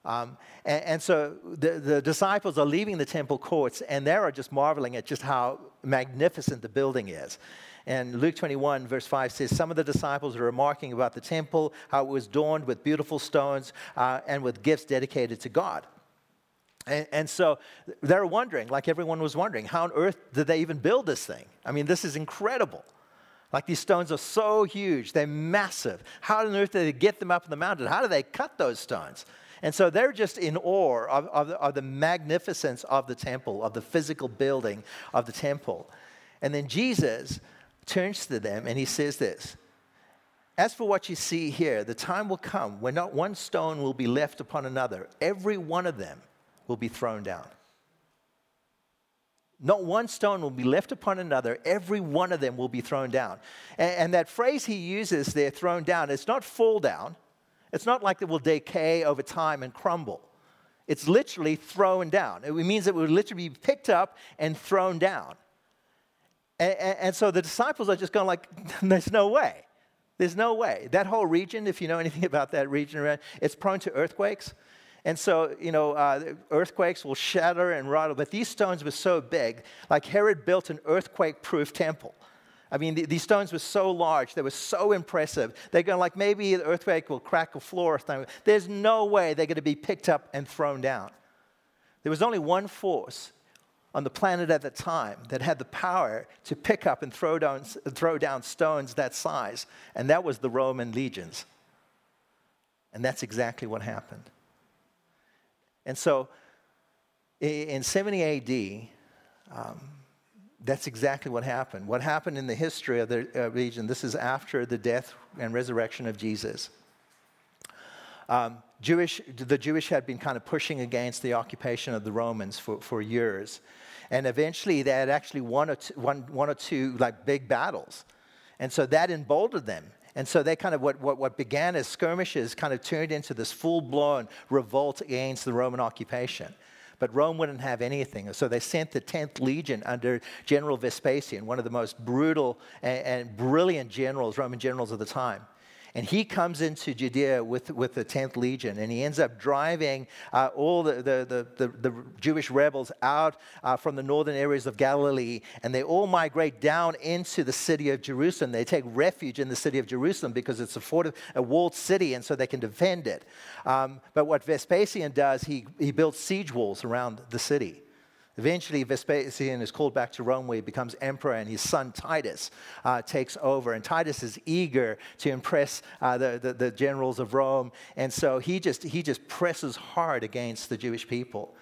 Um, and, and, so the, the disciples are leaving the temple courts, and they are just marveling at just how magnificent the building is. And Luke 21, verse 5 says, Some of the disciples are remarking about the temple, how it was adorned with beautiful stones uh, and with gifts dedicated to God. And, and, so they're wondering, like everyone was wondering, how on earth did they even build this thing? I mean, this is incredible. Like these stones are so huge, they're massive. How on earth did they get them up in the mountain? How do they cut those stones? And so they're just in awe of, of, of the magnificence of the temple, of the physical building of the temple. And then Jesus turns to them and he says this As for what you see here, the time will come when not one stone will be left upon another, every one of them will be thrown down. Not one stone will be left upon another. Every one of them will be thrown down. And, and, that phrase he uses there, thrown down, it's not fall down. It's not like it will decay over time and crumble. It's literally thrown down. It means it will literally be picked up and thrown down. And, and, and, so the disciples are just going like, there's no way. There's no way. That whole region, if you know anything about that region, it's prone to earthquakes. And so, you know, uh, earthquakes will shatter and rattle. But these stones were so big, like Herod built an earthquake proof temple. I mean, these stones were so large, they were so impressive. They're going like, maybe the earthquake will crack a floor. Or something. There's no way they're going to be picked up and thrown down. There was only one force on the planet at the time that had the power to pick up and throw down, throw down stones that size, and that was the Roman legions. And that's exactly what happened. And so in 70 AD, um, that's exactly what happened. What happened in the history of the uh, region, this is after the death and resurrection of Jesus. Um, Jewish, the Jewish had been kind of pushing against the occupation of the Romans for, for years. And eventually they had actually one or one or two like big battles. And so that emboldened them. And so they kind of, what, what, what began as skirmishes kind of turned into this full blown revolt against the Roman occupation. But Rome wouldn't have anything. So they sent the 10th Legion under General Vespasian, one of the most brutal and, and brilliant generals, Roman generals of the time. And he comes into Judea with, with the 10th Legion, and he ends up driving uh, all the, the, the, the, Jewish rebels out uh, from the northern areas of Galilee, and they all migrate down into the city of Jerusalem. They take refuge in the city of Jerusalem because it's a, fort, a walled city, and so they can defend it. Um, but what Vespasian does, he, he builds siege walls around the city. Eventually, Vespasian is called back to Rome where he becomes emperor, and his son Titus uh, takes over. And Titus is eager to impress uh, the, the, the, generals of Rome, and so he just, he just presses hard against the Jewish people.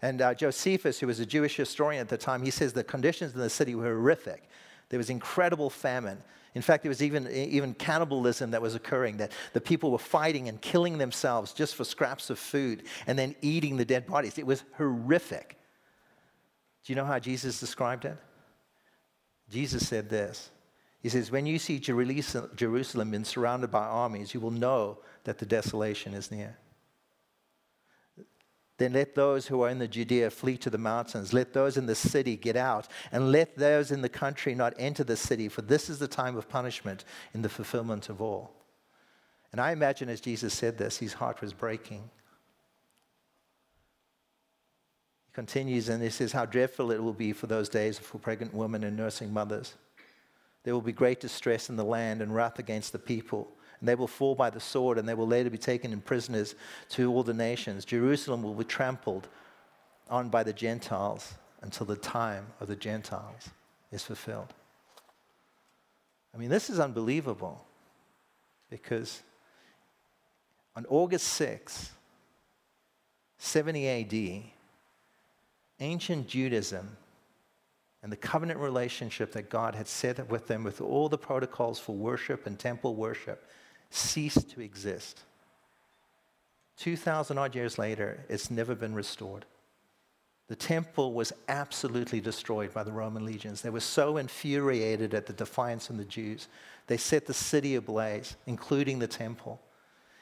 And uh, Josephus, who was a Jewish historian at the time, he says the conditions in the city were horrific. There was incredible famine. In fact, there was even, even cannibalism that was occurring, that the people were fighting and killing themselves just for scraps of food and then eating the dead bodies. It was horrific. Do you know how Jesus described it? Jesus said this. He says, When you see Jerusalem being surrounded by armies, you will know that the desolation is near. Then let those who are in the Judea flee to the mountains. Let those in the city get out. And let those in the country not enter the city, for this is the time of punishment in the fulfillment of all. And I imagine as Jesus said this, his heart was breaking. Continues and he says how dreadful it will be for those days for pregnant women and nursing mothers. There will be great distress in the land and wrath against the people. And they will fall by the sword, and they will later be taken in prisoners to all the nations. Jerusalem will be trampled on by the Gentiles until the time of the Gentiles is fulfilled. I mean, this is unbelievable because on August 6, 70 AD, ancient Judaism and the covenant relationship that God had set with them with all the protocols for worship and temple worship ceased to exist. 2,000 odd years later, it's never been restored. The temple was absolutely destroyed by the Roman legions. They were so infuriated at the defiance of the Jews. They set the city ablaze, including the temple.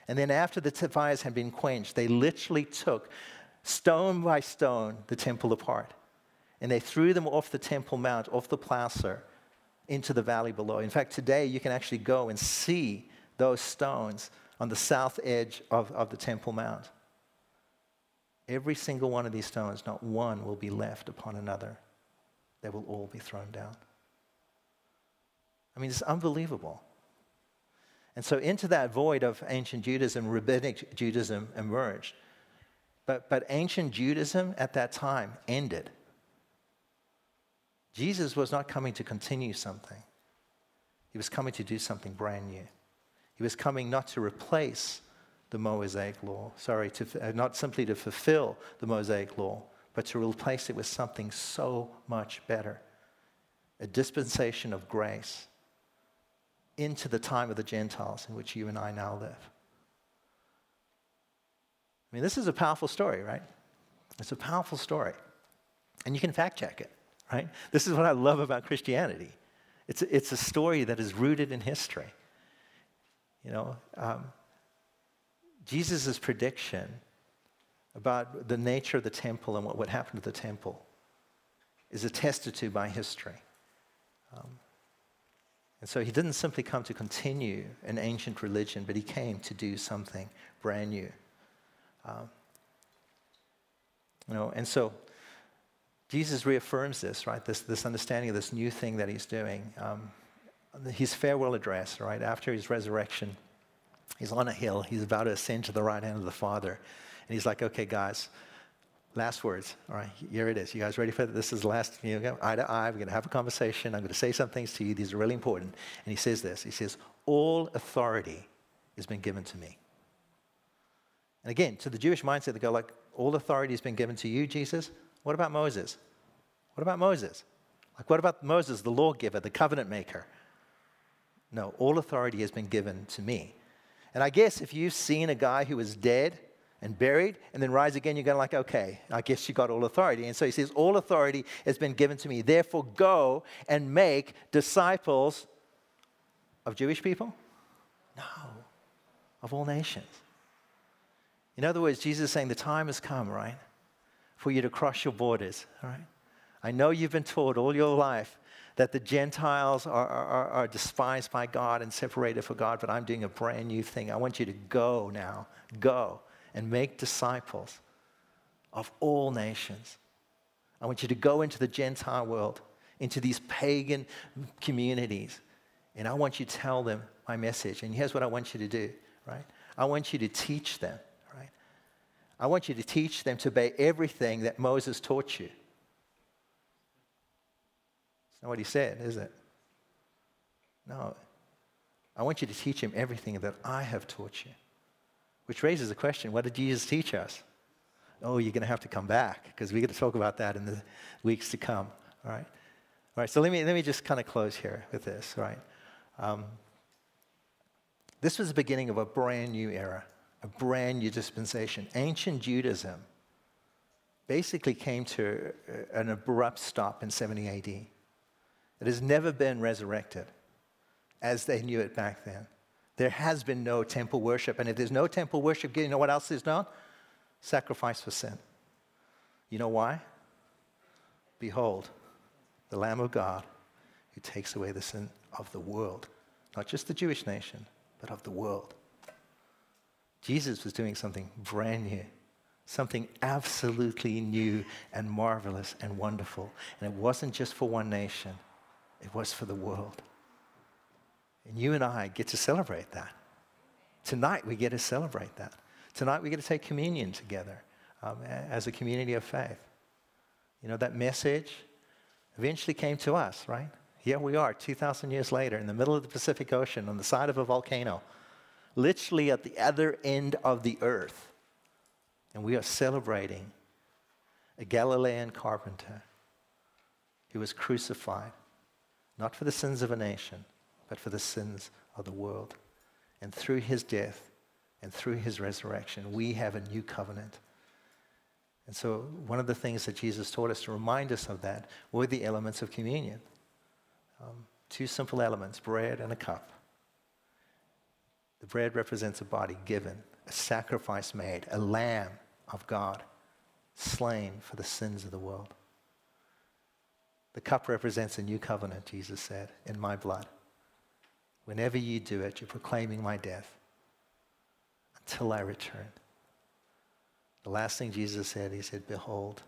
And then after the fires had been quenched, they literally took stone by stone the temple apart. And they threw them off the Temple Mount, off the plaza, into the valley below. In fact, today you can actually go and see those stones on the south edge of, of the Temple Mount. Every single one of these stones, not one will be left upon another. They will all be thrown down. I mean, it's unbelievable. And so, into that void of ancient Judaism, rabbinic Judaism emerged. But, but ancient Judaism at that time ended. Jesus was not coming to continue something, he was coming to do something brand new. He was coming not to replace the Mosaic law, sorry, to, uh, not simply to fulfill the Mosaic law, but to replace it with something so much better a dispensation of grace into the time of the Gentiles in which you and I now live. I mean, this is a powerful story, right? It's a powerful story. And you can fact check it, right? This is what I love about Christianity. It's it's a story that is rooted in history. You know, um, Jesus' prediction about the nature of the temple and what would happen to the temple is attested to by history. Um, and so he didn't simply come to continue an ancient religion, but he came to do something brand new. Um, you know, and so Jesus reaffirms this, right? This, this understanding of this new thing that he's doing. Um, his farewell address, right? After his resurrection, he's on a hill. He's about to ascend to the right hand of the Father. And he's like, okay, guys, last words. All right, here it is. You guys ready for this? This is the last, you know, eye to eye. We're going to have a conversation. I'm going to say some things to you. These are really important. And he says this He says, All authority has been given to me. And again, to the Jewish mindset, they go like, All authority has been given to you, Jesus. What about Moses? What about Moses? Like, what about Moses, the lawgiver, the covenant maker? No, all authority has been given to me. And I guess if you've seen a guy who was dead and buried and then rise again, you're going like, okay, I guess you got all authority. And so he says, all authority has been given to me. Therefore, go and make disciples of Jewish people? No, of all nations. In other words, Jesus is saying the time has come, right, for you to cross your borders, all right? I know you've been taught all your life that the Gentiles are, are, are despised by God and separated for God, but I'm doing a brand new thing. I want you to go now. Go and make disciples of all nations. I want you to go into the Gentile world, into these pagan communities, and I want you to tell them my message. And here's what I want you to do, right? I want you to teach them? I want you to teach them to obey everything that Moses taught you. It's not what he said, is it? No. I want you to teach him everything that I have taught you. Which raises the question what did Jesus teach us? Oh, you're going to have to come back because we're going to talk about that in the weeks to come. All right? All right, so let me, let me just kind of close here with this, right? Um, this was the beginning of a brand new era, a brand new dispensation. Ancient Judaism basically came to an abrupt stop in 70 AD. It has never been resurrected as they knew it back then. There has been no temple worship. And if there's no temple worship, you know what else is done? Sacrifice for sin. You know why? Behold, the Lamb of God who takes away the sin of the world, not just the Jewish nation, but of the world. Jesus was doing something brand new, something absolutely new and marvelous and wonderful. And it wasn't just for one nation, it was for the world. And you and I get to celebrate that. Tonight, we get to celebrate that. Tonight, we get to take communion together um, as a community of faith. You know, that message eventually came to us, right? Here we are, 2,000 years later, in the middle of the Pacific Ocean, on the side of a volcano, literally at the other end of the earth. And we are celebrating a Galilean carpenter who was crucified, not for the sins of a nation, but for the sins of the world. And through his death and through his resurrection, we have a new covenant. And so, one of the things that Jesus taught us to remind us of that were the elements of communion. Um, two simple elements bread and a cup. The bread represents a body given, a sacrifice made, a lamb of God slain for the sins of the world. The cup represents a new covenant, Jesus said, in my blood. Whenever you do it, you're proclaiming my death until I return. The last thing Jesus said, he said, Behold,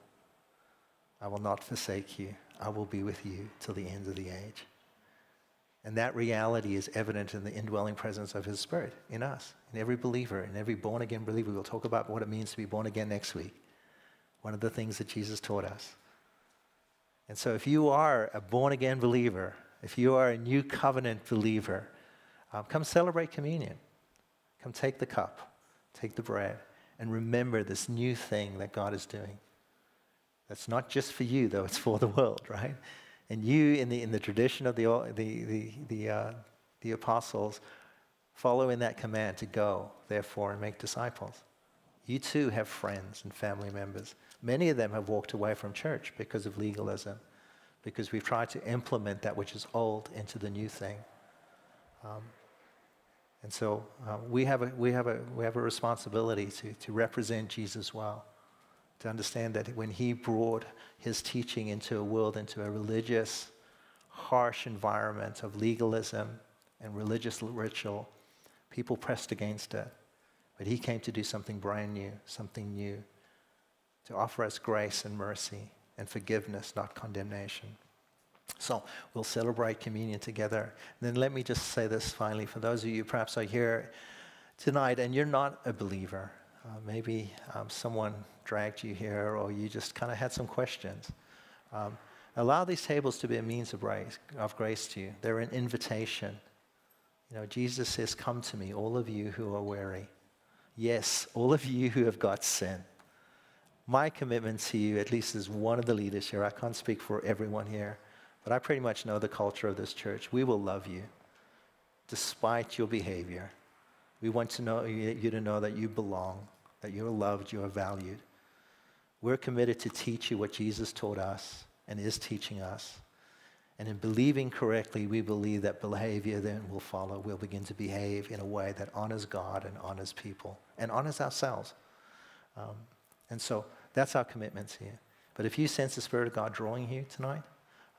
I will not forsake you. I will be with you till the end of the age. And that reality is evident in the indwelling presence of His Spirit in us, in every believer, in every born again believer. We'll talk about what it means to be born again next week. One of the things that Jesus taught us. And so, if you are a born again believer, if you are a new covenant believer, um, come celebrate communion. Come take the cup, take the bread, and remember this new thing that God is doing. That's not just for you, though, it's for the world, right? And you, in the, in the tradition of the, the, the, the, uh, the apostles, follow in that command to go, therefore, and make disciples. You too have friends and family members. Many of them have walked away from church because of legalism, because we've tried to implement that which is old into the new thing. Um, and so uh, we, have a, we, have a, we have a responsibility to, to represent Jesus well, to understand that when he brought his teaching into a world, into a religious, harsh environment of legalism and religious ritual, people pressed against it. But he came to do something brand new, something new, to offer us grace and mercy and forgiveness, not condemnation. So we'll celebrate communion together. And then let me just say this finally for those of you perhaps are here tonight and you're not a believer. Uh, maybe um, someone dragged you here or you just kind of had some questions. Um, allow these tables to be a means of grace, of grace to you. They're an invitation. You know, Jesus says, Come to me, all of you who are weary. Yes, all of you who have got sin. My commitment to you, at least as one of the leaders here, I can't speak for everyone here, but I pretty much know the culture of this church. We will love you despite your behavior. We want to know you to know that you belong, that you're loved, you are valued. We're committed to teach you what Jesus taught us and is teaching us. And in believing correctly, we believe that behavior then will follow. We'll begin to behave in a way that honors God and honors people and honors ourselves. Um, and so that's our commitments here. But if you sense the Spirit of God drawing you tonight,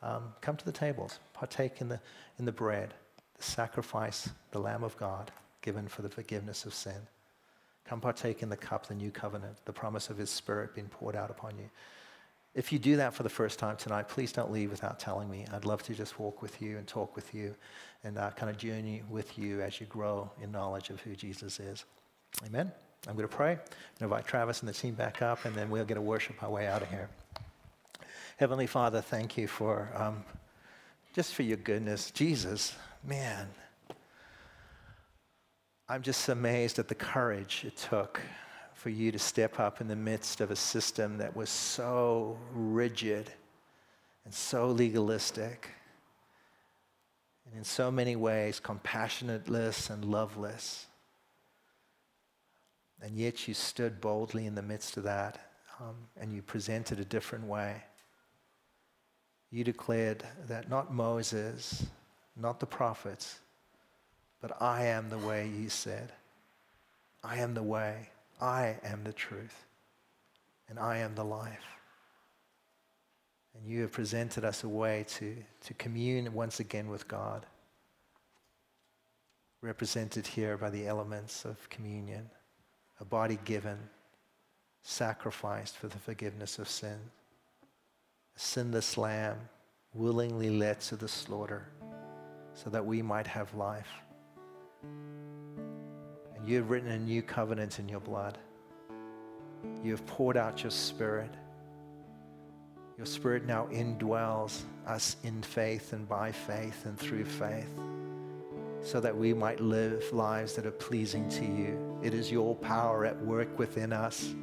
um, come to the tables, partake in the, in the bread, the sacrifice, the Lamb of God given for the forgiveness of sin. Come partake in the cup, the new covenant, the promise of His Spirit being poured out upon you. If you do that for the first time tonight, please don't leave without telling me. I'd love to just walk with you and talk with you and uh, kind of journey with you as you grow in knowledge of who Jesus is. Amen. I'm going to pray and invite Travis and the team back up, and then we'll get to worship our way out of here. Heavenly Father, thank you for um, just for your goodness. Jesus, man, I'm just amazed at the courage it took for you to step up in the midst of a system that was so rigid and so legalistic and in so many ways compassionateless and loveless. And yet you stood boldly in the midst of that um, and you presented a different way you declared that not Moses, not the prophets, but I am the way, you said. I am the way, I am the truth, and I am the life. And you have presented us a way to, to commune once again with God, represented here by the elements of communion, a body given, sacrificed for the forgiveness of sin, a sinless lamb willingly led to the slaughter so that we might have life. And you have written a new covenant in your blood. You have poured out your spirit. Your spirit now indwells us in faith and by faith and through faith so that we might live lives that are pleasing to you. It is your power at work within us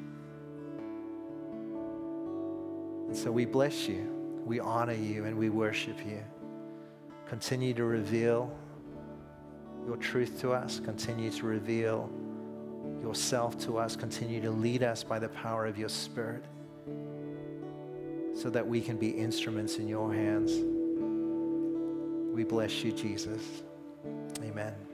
and so we bless you, we honor you, and we worship you. Continue to reveal your truth to us, continue to reveal yourself to us, continue to lead us by the power of your Spirit so that we can be instruments in your hands. We bless you, Jesus. Amen.